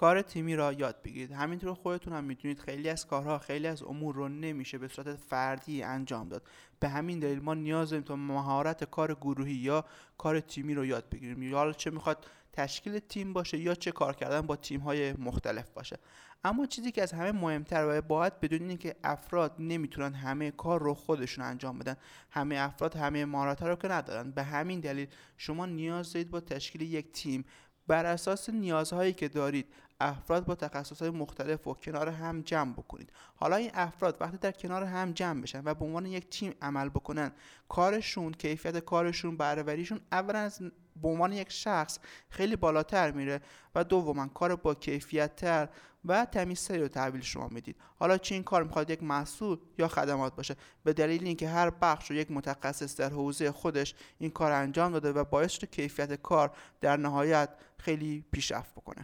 کار تیمی را یاد بگیرید. همینطور خودتون هم می‌دونید خیلی از کارها خیلی از امور رو نمیشه به صورت فردی انجام داد. به همین دلیل ما نیاز داریم تا مهارت کار گروهی یا کار تیمی رو یاد بگیریم. یا چه می‌خواد تشکیل تیم باشه یا چه کار کردن با تیم های مختلف باشه. اما چیزی که از همه مهمتر و باید بدونید که افراد نمی‌تونن همه کار رو خودشون انجام بدن. همه افراد همه مهارت رو که ندارن. به همین دلیل شما نیاز دارید با تشکیل یک تیم بر اساس نیازهایی که دارید افراد با تخصصهای مختلف و کنار هم جمع بکنید. حالا این افراد وقتی در کنار هم جمع بشن و به عنوان یک تیم عمل بکنن کارشون کیفیت کارشون بهرهوریشون اولا از به عنوان یک شخص خیلی بالاتر میره و دوما کار با کیفیت تر و تمیزتری رو تحویل شما می‌دید. حالا چه این کار می‌خواد یک محصول یا خدمات باشه؟ به دلیل اینکه هر بخش رو یک متخصص در حوزه خودش این کار انجام داده و باعث شده کیفیت کار در نهایت خیلی پیشرفت بکنه.